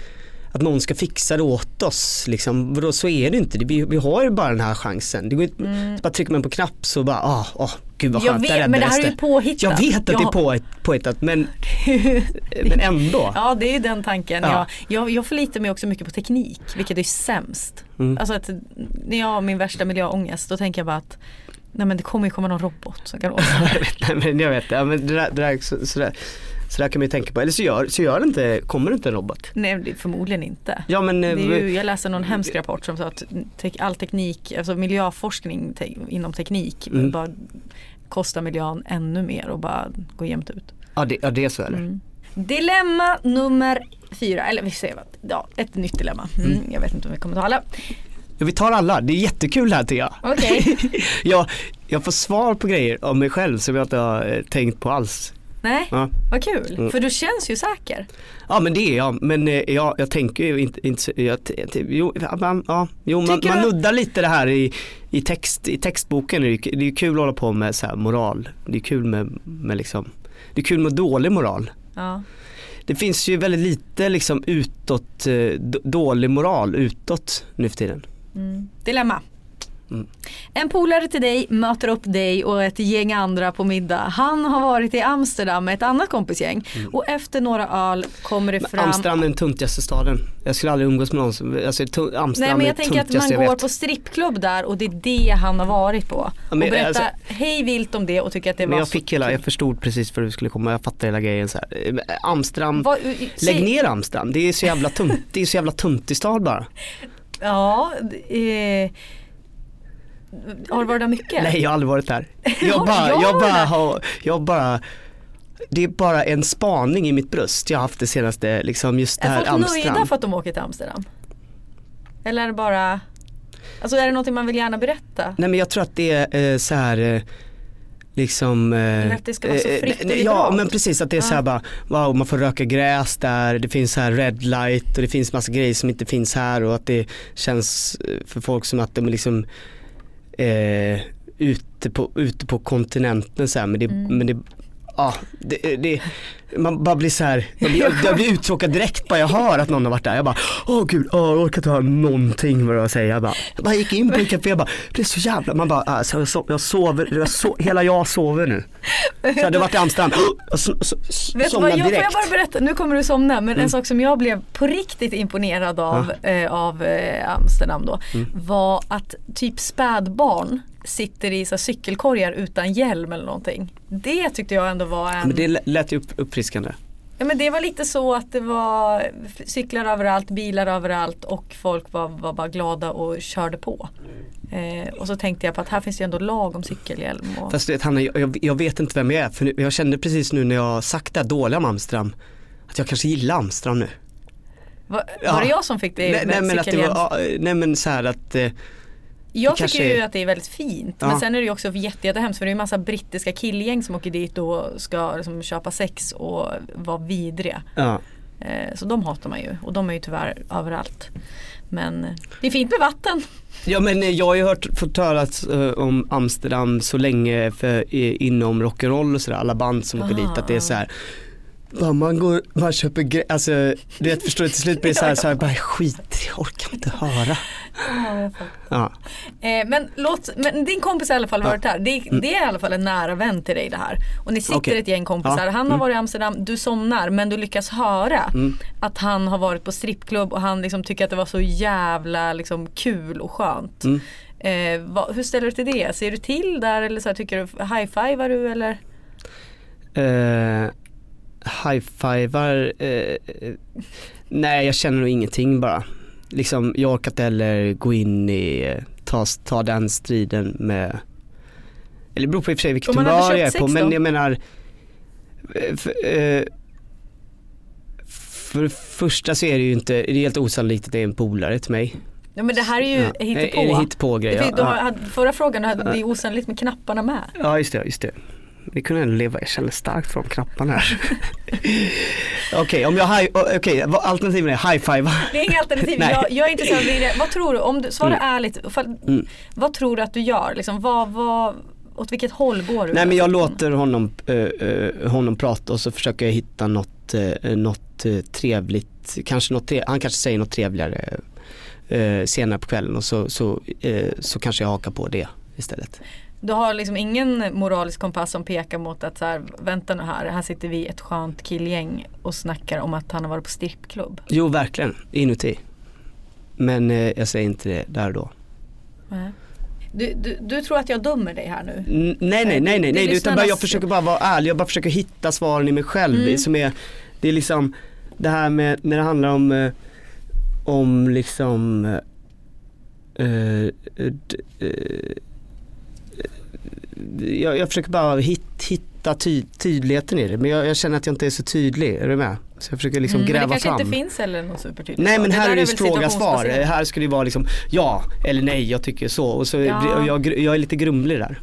att någon ska fixa det åt oss. Liksom. Vadå, så är det inte, Det- vi, vi har ju bara den här chansen. Det går inte, bara trycker man på knapp så bara, ah, oh, gud vad Jag skönt, där vet, men det här är ju påhittat. Jag vet att det Ja. är på, påhittat men, men ändå. Ja det är ju den tanken. Ja. Jag, jag, jag förlitar mig också mycket på teknik vilket är sämst. Mm. Alltså att när jag har min värsta miljöångest då tänker jag bara att nej men det kommer ju komma någon robot som kan åka. jag nej, men jag vet, ja, men det där, det där, så, så, där, så där kan man ju tänka på. Eller så gör, så gör det inte, kommer det inte en robot. nej det är förmodligen inte. Ja men Det eh, är ju, jag läste någon hemsk rapport som sa att te- all teknik, alltså miljöforskning te- inom teknik Mm. bara kostar miljön ännu mer och bara går jämnt ut. ja, det, ja det är så eller? Mm. Dilemma nummer fyra, eller vi säger vad, ja, ett nytt dilemma. Mm, Jag vet inte om vi kommer ta alla. Ja, vi tar alla, det är jättekul här tycker jag. Okej. jag, jag får svar på grejer om mig själv som jag inte har eh, tänkt på alls. Nej, Ja. vad kul. Mm. För du känns ju säker. Ja men det är jag, men eh, jag, jag tänker ju inte, inte jag, jo, ja, man, ja, jo man, man nuddar lite det här i, i, text, i textboken, det är, ju- det är ju kul att hålla på med så här moral, det är kul med, med liksom, det är kul med dålig moral. Ja. Det finns ju väldigt lite liksom utåt, eh, dålig moral utåt nu för tiden. Mm. Dilemma. Mm. En polare till dig möter upp dig och ett gäng andra på middag. Han har varit i Amsterdam med ett annat kompisgäng och efter några öl kommer det Mm. Men fram Amsterdam är den tuntigaste staden. Jag skulle aldrig umgås med någon som, alltså Amsterdam Nej men är jag det tänker att man går vet. på strippklubb där och det är det han har varit på. Ja, men och berätta alltså- hej vilt om det och tycker att det Men var jag så fick hela, jag förstod precis vad du skulle komma, jag fattade hela grejen så här. Eh, Amsterdam, säg- lägg ner Amsterdam, det är så jävla tunt, det är så jävla tuntig stad bara. Ja, eh, har du varit där mycket? Nej jag har aldrig varit där. Ja, Jag bara, jag bara har, jag bara det är bara en spaning i mitt bröst jag har haft det senaste, liksom just det Är här folk nöjda Amsterdam. för att de åker till Amsterdam? Eller är det bara, alltså är det någonting man vill gärna berätta? Nej men jag tror att det är eh, så här eh, liksom eh, att det ska vara så eh, fritt nej, Ja men precis att det är så här bara, wow man får röka gräs där, det finns så här red light och det finns massa grejer som inte finns här och att det känns eh, för folk som att de är liksom eh, ute, på, ute på kontinenten så här, men det, Mm. men det Ja, det, det, man bara blir så här, jag blir, jag blir uttråkad direkt bara jag hör att någon har varit där. Jag bara, åh gud, åh, jag orkar inte höra någonting vad du har att säga. Jag bara, jag bara gick in på en café, jag bara, det är så jävla, man bara, alltså, jag, so, jag sover, jag so, hela jag sover nu. Så jag hade varit i Amsterdam, jag so, so, Vet du vad, somnade jag, får jag direkt. bara berätta, nu kommer du somna, men Mm. en sak som jag blev på riktigt imponerad av, eh, av eh, Amsterdam då, Mm. var att typ spädbarn sitter i så cykelkorgar utan hjälm eller någonting. Det tyckte jag ändå var en Men det lät ju upp, uppfriskande. Ja men det var lite så att det var cyklar överallt, bilar överallt och folk var, var bara glada och körde på. Eh, och så tänkte jag på att här finns det ju ändå lag om cykelhjälm. Och, Fast vet Hanna, jag, jag, vet inte vem jag är för jag kände precis nu när jag sagt det här dåliga om Amsterdam att jag kanske gillar Amsterdam nu. var, ja. det jag som fick det nej, med nej, men att det var, ja, nej men så här att eh, jag tycker ju är- att det är väldigt fint. Ja. Men sen är det ju också jätte, jättehemskt för det är ju massa brittiska killgäng som åker dit och ska liksom, köpa sex och vara vidriga. ja. Eh, så de hatar man ju och de är ju tyvärr överallt. Men det är fint med vatten. Ja men eh, jag har ju hört, fått höra eh, om Amsterdam så länge för, inom rock'n'roll och sådär, alla band som åker Ah. dit att det är så här. Bara man går, man köper grejer, alltså du vet förstår du till slut blir det så här, så här bara skit, jag orkar inte höra. Ja. Eh, men, låt, men din kompis har i alla fall Ja. varit där. Det, det är i alla fall en nära vän till dig det här. Och ni sitter Okej. ett gäng kompisar. Ja. Han har Mm. varit i Amsterdam, du somnar men du lyckas höra Mm. att han har varit på strippklubb och han liksom tycker att det var så jävla liksom, kul och skönt. Mm. Eh, vad, hur ställer du till det? Ser du till där eller så här, tycker du, high-fivar du eller? Eh, High-fivar, eh, eh, nej jag känner nog ingenting bara. Liksom jag inte heller gå in i, ta, ta den striden med Eller det beror på i och för sig vilket humör jag är på sex men då? jag menar eh, för, eh, för det första så är det ju inte, det är helt osannolikt att det är en polare till mig. Ja men det här är ju Ja. hittepå. Är det hittepå-grej? Ja, då Förra frågan, då hade det är osannolikt med knapparna med. Ja just det, just det. Det kunde ändå leva, jag känner starkt för de knapparna här. Okej, om jag high, okej, vad- alternativen är high-five. Det är inga alternativ. Nej. jag, jag är intresserad av det. Vad tror du, om du svarar Mm. ärligt, för, Mm. vad tror du att du gör? Liksom, vad, vad, åt vilket håll går du? Nej men jag låter honom, eh, eh, honom prata och så försöker jag hitta något, uh, något eh, trevligt, kanske något tre- han kanske säger något trevligare uh, senare på kvällen och så, så, eh, så kanske jag hakar på det istället. Du har liksom ingen moralisk kompass som pekar mot att så här, vänta nu här, här sitter vi ett skönt killgäng och snackar om att han har varit på strippklubb. Jo verkligen, inuti. Men eh, jag säger inte det där och då. Nej. Du, du, du tror att jag dömer dig här nu? N- nej nej nej nej, Det nej utan bara, jag försöker bara vara ärlig, jag bara försöker hitta svaren i mig själv Mm. som är, det är liksom det här med när det handlar om, eh, om liksom eh, eh, d- eh, jag, jag försöker bara hit, hitta ty, tydligheten i det men jag, jag känner att jag inte är så tydlig, är du med? Så jag försöker liksom Mm, men det gräva kanske fram. inte finns heller något supertydligt Nej svar. men Det här är det väl fråga-svar, situationsbaserat. här ska det vara liksom ja eller nej jag tycker så och så Ja. och jag, jag är lite grumlig där.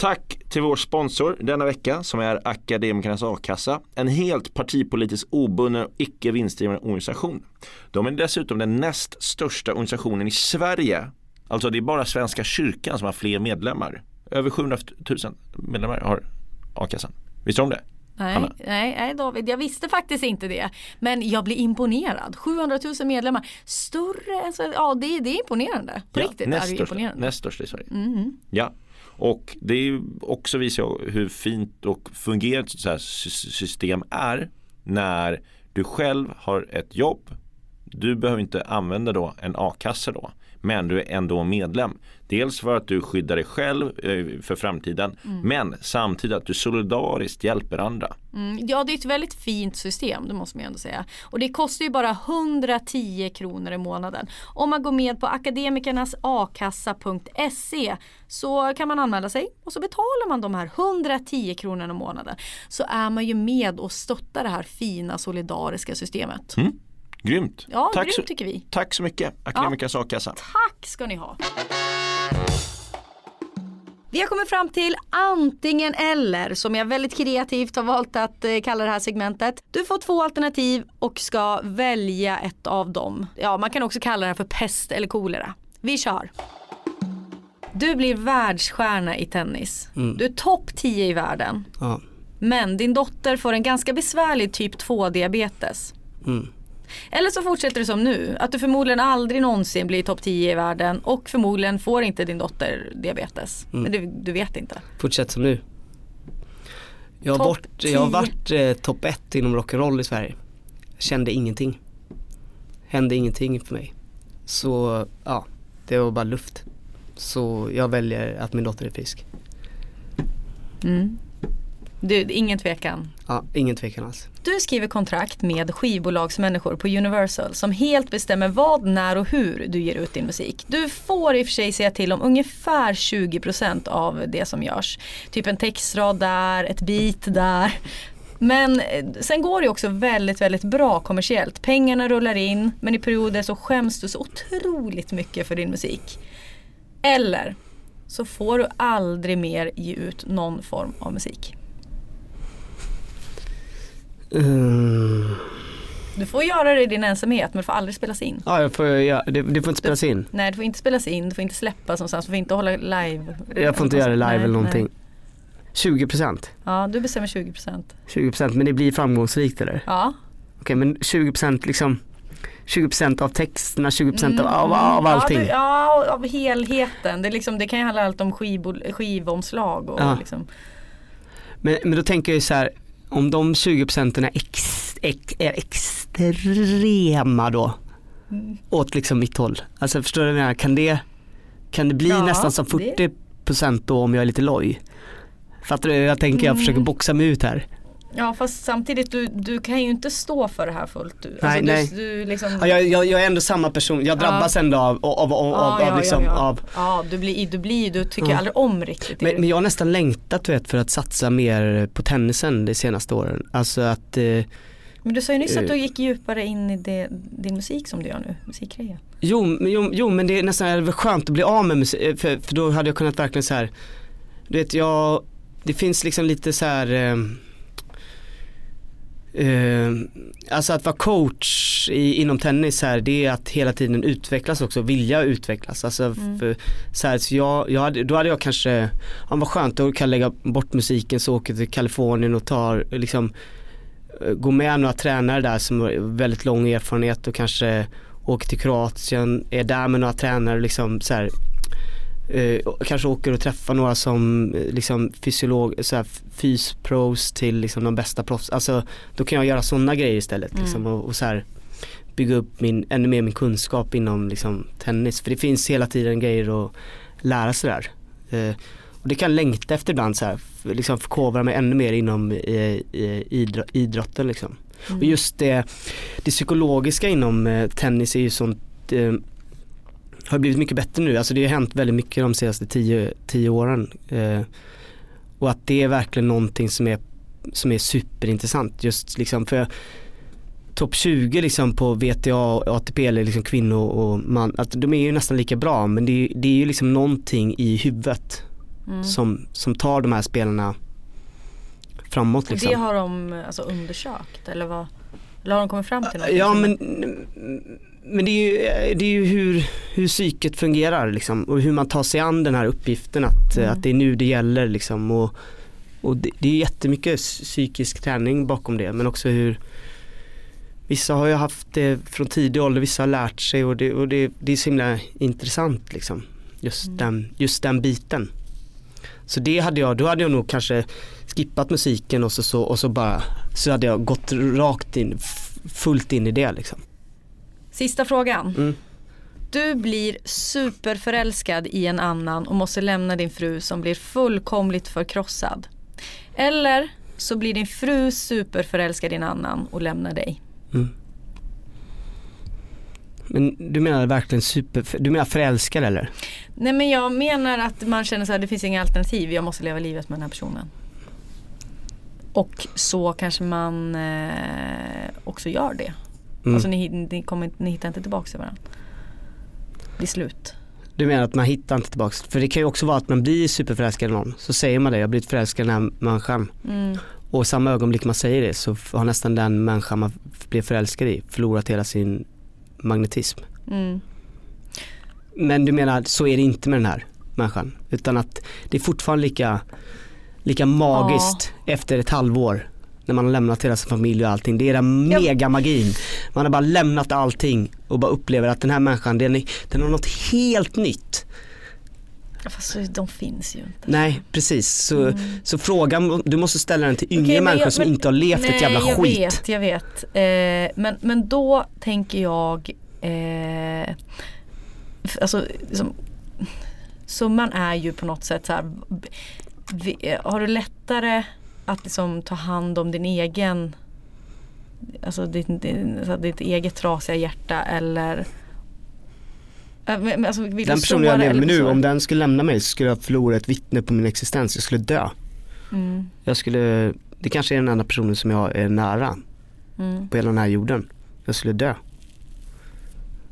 Tack till vår sponsor denna vecka som är Akademikernas A-kassa. En helt partipolitiskt obunden och icke vinstdrivande organisation. De är dessutom den näst största organisationen i Sverige. Alltså det är bara Svenska kyrkan som har fler medlemmar. Över 700 000 medlemmar har A-kassan. Visste du om det? Nej, Anna? nej, nej David, jag visste faktiskt inte det. Men jag blir imponerad. 700 000 medlemmar. Större än så, ja det, det är imponerande. På riktigt näst är det största, imponerande. näst största i Sverige. Mhm. Ja, och det är också visar hur fint och fungerande ett så här sy- system är när du själv har ett jobb. Du behöver inte använda då en a-kassa då. Men du är ändå medlem. Dels för att du skyddar dig själv eh, för framtiden. Men samtidigt att du solidariskt hjälper andra. Mm, ja det är ett väldigt fint system, det måste man ju ändå säga. Och det kostar ju bara 110 kronor i månaden. Om man går med på akademikernasakassa.se så kan man anmäla sig och så betalar man de här 110 kronorna i månaden. Så är man ju med och stöttar det här fina solidariska systemet. Mm. Grymt! Ja, tack, grymt så, tycker vi. tack så mycket Akademikernas a-kassa. Tack ska ni ha. Vi har kommit fram till antingen eller som jag väldigt kreativt har valt att eh, kalla det här segmentet. Du får två alternativ och ska välja ett av dem. Ja, man kan också kalla det för pest eller kolera. Vi kör. Du blir världsstjärna i tennis. Du är topp 10 i världen. Ja. Men din dotter får en ganska besvärlig typ 2 diabetes. Mm. Eller så fortsätter det som nu, att du förmodligen aldrig någonsin blir topp 10 i världen och förmodligen får inte din dotter diabetes. Mm. Men du, du vet inte. Fortsätt som nu. Jag har, bort, jag har 10. varit eh, topp ett inom rock'n'roll i Sverige. Kände ingenting. Hände ingenting för mig. Så ja, det var bara luft. Så jag väljer att min dotter är frisk. Mm. Du, ingen tvekan. Ja, ingen tvekan alls. Du skriver kontrakt med skivbolagsmänniskor på Universal som helt bestämmer vad, när och hur du ger ut din musik. Du får i och för sig säga till om ungefär 20% av det som görs. Typ en textrad där, ett beat där. Men eh, sen går det också väldigt, väldigt bra kommersiellt. Pengarna rullar in men i perioder så skäms du så otroligt mycket för din musik. Eller så får du aldrig mer ge ut någon form av musik. Mm. Du får göra det i din ensamhet men det får aldrig spelas in. Ja, jag får, ja, det, det får inte spelas in. Nej det får inte spelas in, det får inte släppas någonstans, du får inte hålla live. Jag får inte göra det live Nej, eller någonting. nej. 20%. Ja du bestämmer 20%. 20% men det blir framgångsrikt eller? Ja. Okej men 20% liksom 20% av texterna, 20% Mm, av, av, av allting. Ja, du, ja, av helheten. Det, liksom, det kan ju handla allt om skivbol- skivomslag och Ja. liksom. Men, men då tänker jag ju så här, om de 20 procenten är, ex, ex, är extrema då Mm. åt liksom mitt håll. Alltså förstår du vad jag menar? Kan det, kan det bli Ja, nästan som det- 40 procent då om jag är lite loj? Fattar du? Jag tänker jag Mm. försöker boxa mig ut här. Ja fast samtidigt du, du kan ju inte stå för det här fullt ut. Nej, alltså, nej. Du, du liksom, Ja, jag, jag, jag är ändå samma person, jag drabbas ändå av, av, av, Ja, av, ja, liksom, ja, ja. av ja du blir, du blir du tycker Ja. aldrig om riktigt men, men jag har nästan längtat du vet, för att satsa mer på tennisen de senaste åren. Alltså att eh, Men du sa ju nyss att du Eh. gick djupare in i det, din musik som du gör nu, musikgrejen. Jo, jo, jo men det är nästan skönt att bli av med musik, för, för då hade jag kunnat verkligen så här, du vet jag, det finns liksom lite så här eh, eh, Alltså att vara coach i, inom tennis här, det är att hela tiden utvecklas också, vilja utvecklas. Alltså Mm. för, så här, så jag, jag hade, då hade jag kanske, ja vad skönt, då kan jag lägga bort musiken så åker till Kalifornien och tar liksom eh, gå med några tränare där som har väldigt lång erfarenhet och kanske åker till Kroatien, är där med några tränare liksom så här, eh, kanske åker och träffar några som eh, liksom fysiolog, så här, fyspros till liksom de bästa proffs. Alltså då kan jag göra sådana grejer istället liksom, och, och så här, bygga upp min, ännu mer min kunskap inom liksom, tennis. För det finns hela tiden grejer att lära sig där. Eh, och det kan jag längta efter ibland så här, liksom förkovra mig ännu mer inom eh, idro- idrotten liksom. Och just det, det psykologiska inom eh, tennis är ju sånt eh, har blivit mycket bättre nu. Alltså det har hänt väldigt mycket de senaste tio, tio åren. Eh, och att det är verkligen någonting som är, som är superintressant. Just liksom för topp 20 liksom på VTA och ATP eller liksom kvinnor och man, att de är ju nästan lika bra men det är, det är ju liksom någonting i huvudet Mm. som, som tar de här spelarna framåt Och liksom. det har de alltså, undersökt eller vad? Eller har de kommit fram till något? Ja men, men det är ju, det är ju hur, hur psyket fungerar liksom och hur man tar sig an den här uppgiften att, Mm. att det är nu det gäller liksom och, och det, det är jättemycket psykisk träning bakom det men också hur Vissa har ju haft det från tidig ålder, vissa har lärt sig och det, och det, det är så himla intressant liksom. Just, Mm. den, just den biten. Så det hade jag, då hade jag nog kanske skippat musiken och så, så, och så bara, så hade jag gått rakt in, fullt in i det liksom. Sista frågan. Mm. Du blir superförälskad i en annan och måste lämna din fru som blir fullkomligt förkrossad. Eller så blir din fru superförälskad i en annan och lämnar dig. Men du menar verkligen super, du menar förälskad eller? Nej men jag menar att man känner så här, det finns inga alternativ, jag måste leva livet med den här personen. Och så kanske man eh, också gör det. Mm. Alltså ni, ni, kommer, ni hittar inte tillbaka till varandra. Det är slut. Du menar att man hittar inte tillbaks, för det kan ju också vara att man blir superförälskad i någon, så säger man det, jag har blivit förälskad i den här människan. Mm. Och samma ögonblick man säger det så har nästan den människan man blev förälskad i förlorat hela sin magnetism. Mm. Men du menar, så är det inte med den här människan. Utan att det är fortfarande lika, lika magiskt efter ett halvår. När man har lämnat hela sin familj och allting. Det är den Ja. megamagin. Man har bara lämnat allting och bara upplever att den här människan, den, den har något helt nytt. Fast de finns ju inte. Nej, precis. Så, så frågan, du måste ställa den till yngre Mm. Men människor jag- som men- inte har levt ett jävla jag skit. vet, jag vet. Eh, men, men då tänker jag, eh, alltså liksom, summan är ju på något sätt så här, vi, har du lättare att liksom ta hand om din egen, alltså ditt, din, så att ditt eget trasiga hjärta eller Alltså, Den personen jag lever med nu, om den skulle lämna mig så skulle jag förlora ett vittne på min existens. Jag skulle dö. Mm, Jag skulle, det kanske är den enda personen som jag är nära mm. på hela den här jorden. Jag skulle dö.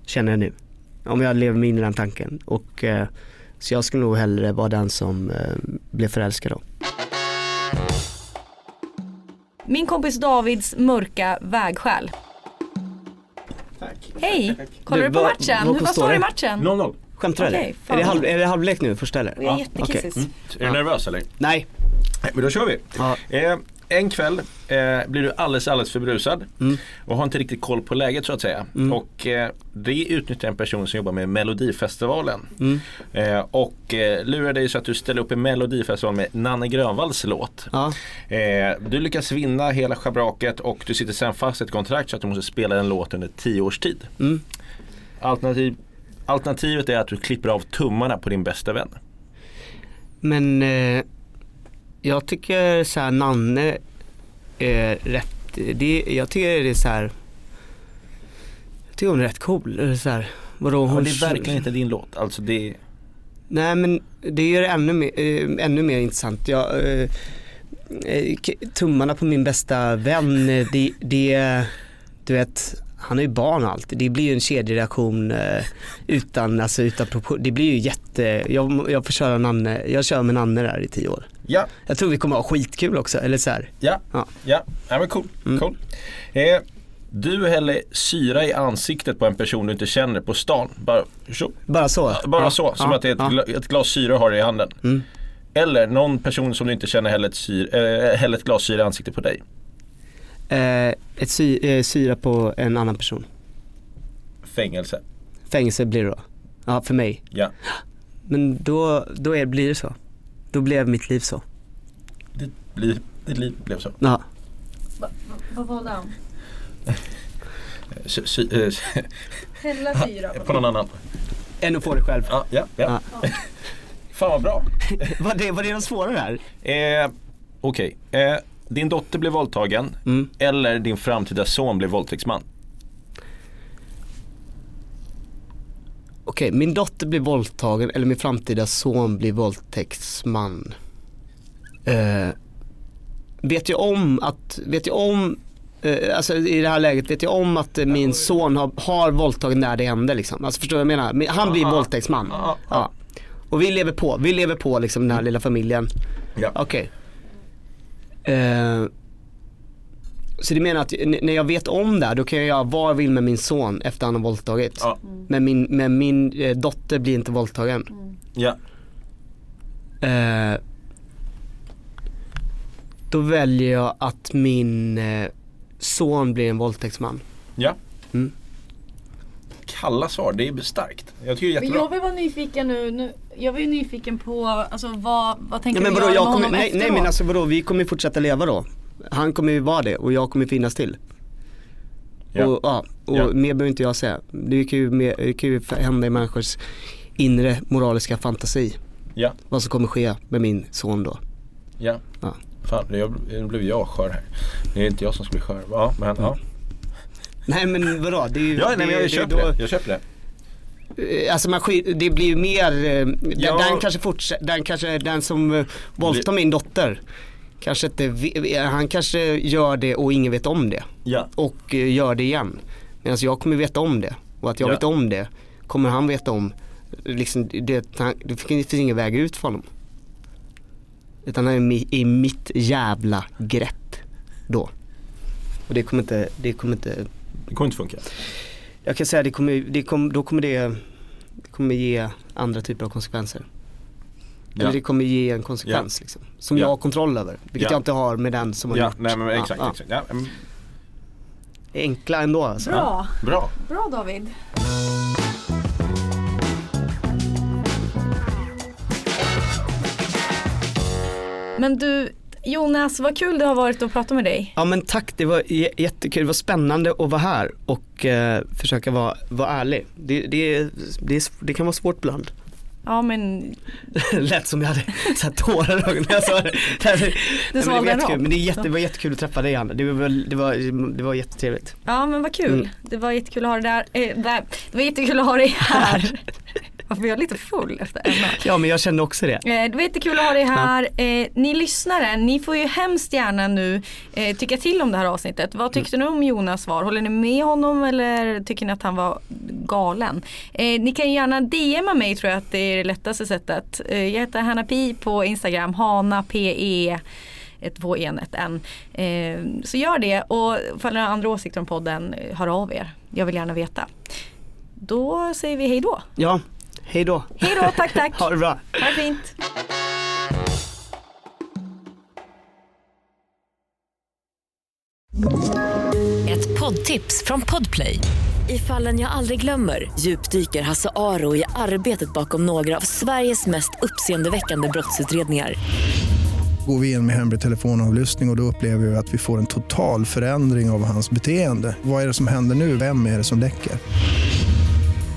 Känner jag nu. Om jag lever mig in i den tanken. Och, eh, så jag skulle nog hellre vara den som eh, blev förälskad då. Min kompis Davids mörka vägskäl. Hej! Kollar Du, du, på vad- matchen? vad Hur, vad står det i matchen? 0-0. Skämtar du Okej, eller? fan. Är det, halv, är det halvlek nu för ställe? Jag är jättekissig. Är du nervös eller? Nej. Nej, men då kör vi. Ja. Eh, en kväll eh, blir du alldeles, alldeles för brusad Mm. och har inte riktigt koll på läget så att säga. Och eh, det utnyttjar en person som jobbar med Melodifestivalen. Mm. Eh, och eh, lurar dig så att du ställer upp i Melodifestivalen med Nanne Grönvalls låt. Ja. Eh, du lyckas vinna hela schabraket och du sitter sen fast i ett kontrakt så att du måste spela en låt under tio års tid. Mm. Alternativ, alternativet är att du klipper av tummarna på din bästa vän. Men eh, jag tycker så här Nanne är rätt, det, jag tycker det är så här. Jag tycker hon är rätt cool. Så här, vadå, Ja, hon men det är verkligen inte din låt. Alltså det Nej men det gör det ännu mer, eh, ännu mer intressant. Jag, eh, eh, tummarna på min bästa vän, det, det, du vet, han har ju barn och allt. Det blir ju en kedjereaktion eh, utan, alltså utan Det blir ju jätte, jag, jag får köra Nanne, jag kör med Nanne där i tio år. Ja, Jag tror vi kommer ha skitkul också, eller så här. ja, Ja. ja. ja men cool. Mm. cool. Eh, du häller syra i ansiktet på en person du inte känner på stan. Bara, tjo, Bara så? bara Ja, så, som ja, att det är ett, gla, ett glas syra har i handen. Mm. Eller någon person som du inte känner häller ett, syr, eh, häller ett glas syra i ansiktet på dig. Eh, ett sy, eh, syra på en annan person. Fängelse. Fängelse blir det då. Ja, för mig. Ja. Men då, då är, blir det så. Då blev mitt liv så. Det blir, ditt liv blev så. Ja. Vad var det? Sy, sy, eh, Hälla syra på någon annan. Än att få det själv. Ja, ja, ja. Fan vad bra. Var det, var det något svårare här? Eh, Okej, eh, din dotter blev våldtagen Mm. eller din framtida son blev våldtäktsman. Okej, min dotter blir våldtagen eller min framtida son blir våldtäktsman. Eh, vet jag om att, vet jag om, eh, alltså i det här läget vet jag om att eh, min son har, har våldtagit när det hände liksom. Alltså förstår du vad jag menar? Men Han blir våldtäktsman. Ja, Ja. Och vi lever på, vi lever på liksom den här lilla familjen. Ja. Okej. Eh, så det menar att när jag vet om det här, då kan jag göra vad jag vill med min son efter han har våldtagit. Ja. Men min, men min eh, dotter blir inte våldtagen. Ja. Eh, då väljer jag att min eh, son blir en våldtäktsman. ja. Mm. Kalla svar, det är starkt. Jag tycker det är Men jättebra. jag vill vara nyfiken nu, nu jag var ju nyfiken på alltså, vad, vad tänker Ja, men du vadå, göra jag med kommer, honom nej, efteråt? nej men alltså vadå, vi kommer fortsätta leva då. Han kommer ju vara det och jag kommer finnas till. Ja. Och, ja, och Ja. mer behöver inte jag säga. Det kan ju, mer, det kan ju hända i människors inre moraliska fantasi. Ja, Vad som kommer ske med min son då. ja. Ja. Fan, jag, nu blev jag skör här. Det är inte jag som ska bli skör. Ja, men ja. Nej men vadå, det är ju, Ja, nej, men jag det, köper då, det. Jag köper det. Eh, Alltså man, det blir ju mer, eh, den- Ja. den kanske fortsätter, den kanske, den som eh, våldtar min dotter Kanske inte, han kanske gör det och ingen vet om det Ja. och gör det igen. Medan jag kommer veta om det och att jag Ja. vet om det kommer han veta om. Liksom, det, det finns ingen väg ut för honom. Utan han är i mitt jävla grepp då. Och det kommer inte, det kommer inte Det kommer inte funka. Jag kan säga det kommer, det kommer, då kommer det, det kommer ge andra typer av konsekvenser. Ja. Eller det kommer ge en konsekvens liksom, som Ja. jag har kontroll över. Vilket Ja. jag inte har med den som har Ja, gjort. nej men Ja, exakt. ja. exakt. Ja, mm, Enkla ändå alltså. Bra, bra. bra David. Men du Jonas, vad kul det har varit att prata med dig. Ja men tack, det var jättekul, det var spännande att vara här och eh, försöka vara, vara ärlig. Det, det, det, det kan vara svårt ibland. Ja men Lät som jag hade så här tårar i ögonen när jag sa det. Var svalde en men det, jätte, det var jättekul att träffa dig Anna. Det var, det var, det var jättetrevligt. Ja men vad kul. Mm. Det var jättekul att ha dig där. Eh, där. Det var jättekul att ha dig här. Varför är jag lite full efter Emma? Ja men jag kände också det. Eh, Det var jättekul att ha dig här. Eh, ni lyssnare, ni får ju hemskt gärna nu eh, tycka till om det här avsnittet. Vad tyckte ni om Jonas svar? Håller ni med honom eller tycker ni att han var galen? Eh, ni kan gärna DMa mig tror jag att det är det lättaste sättet. Jag heter Hanna Pi på Instagram, Hana PE ett två en, ett N. Eh, så gör det och ifall ni har andra åsikter om podden, hör av er. Jag vill gärna veta. Då säger vi hej då. Ja, hej då. Hej då, tack tack. Ha det bra. Ha det fint. Ett poddtips från Podplay. I fallen jag aldrig glömmer djupdyker Hasse Aro i arbetet bakom några av Sveriges mest uppseendeväckande brottsutredningar. Går vi in med hemlig telefonavlyssning och, och då upplever vi att vi får en total förändring av hans beteende. Vad är det som händer nu? Vem är det som läcker?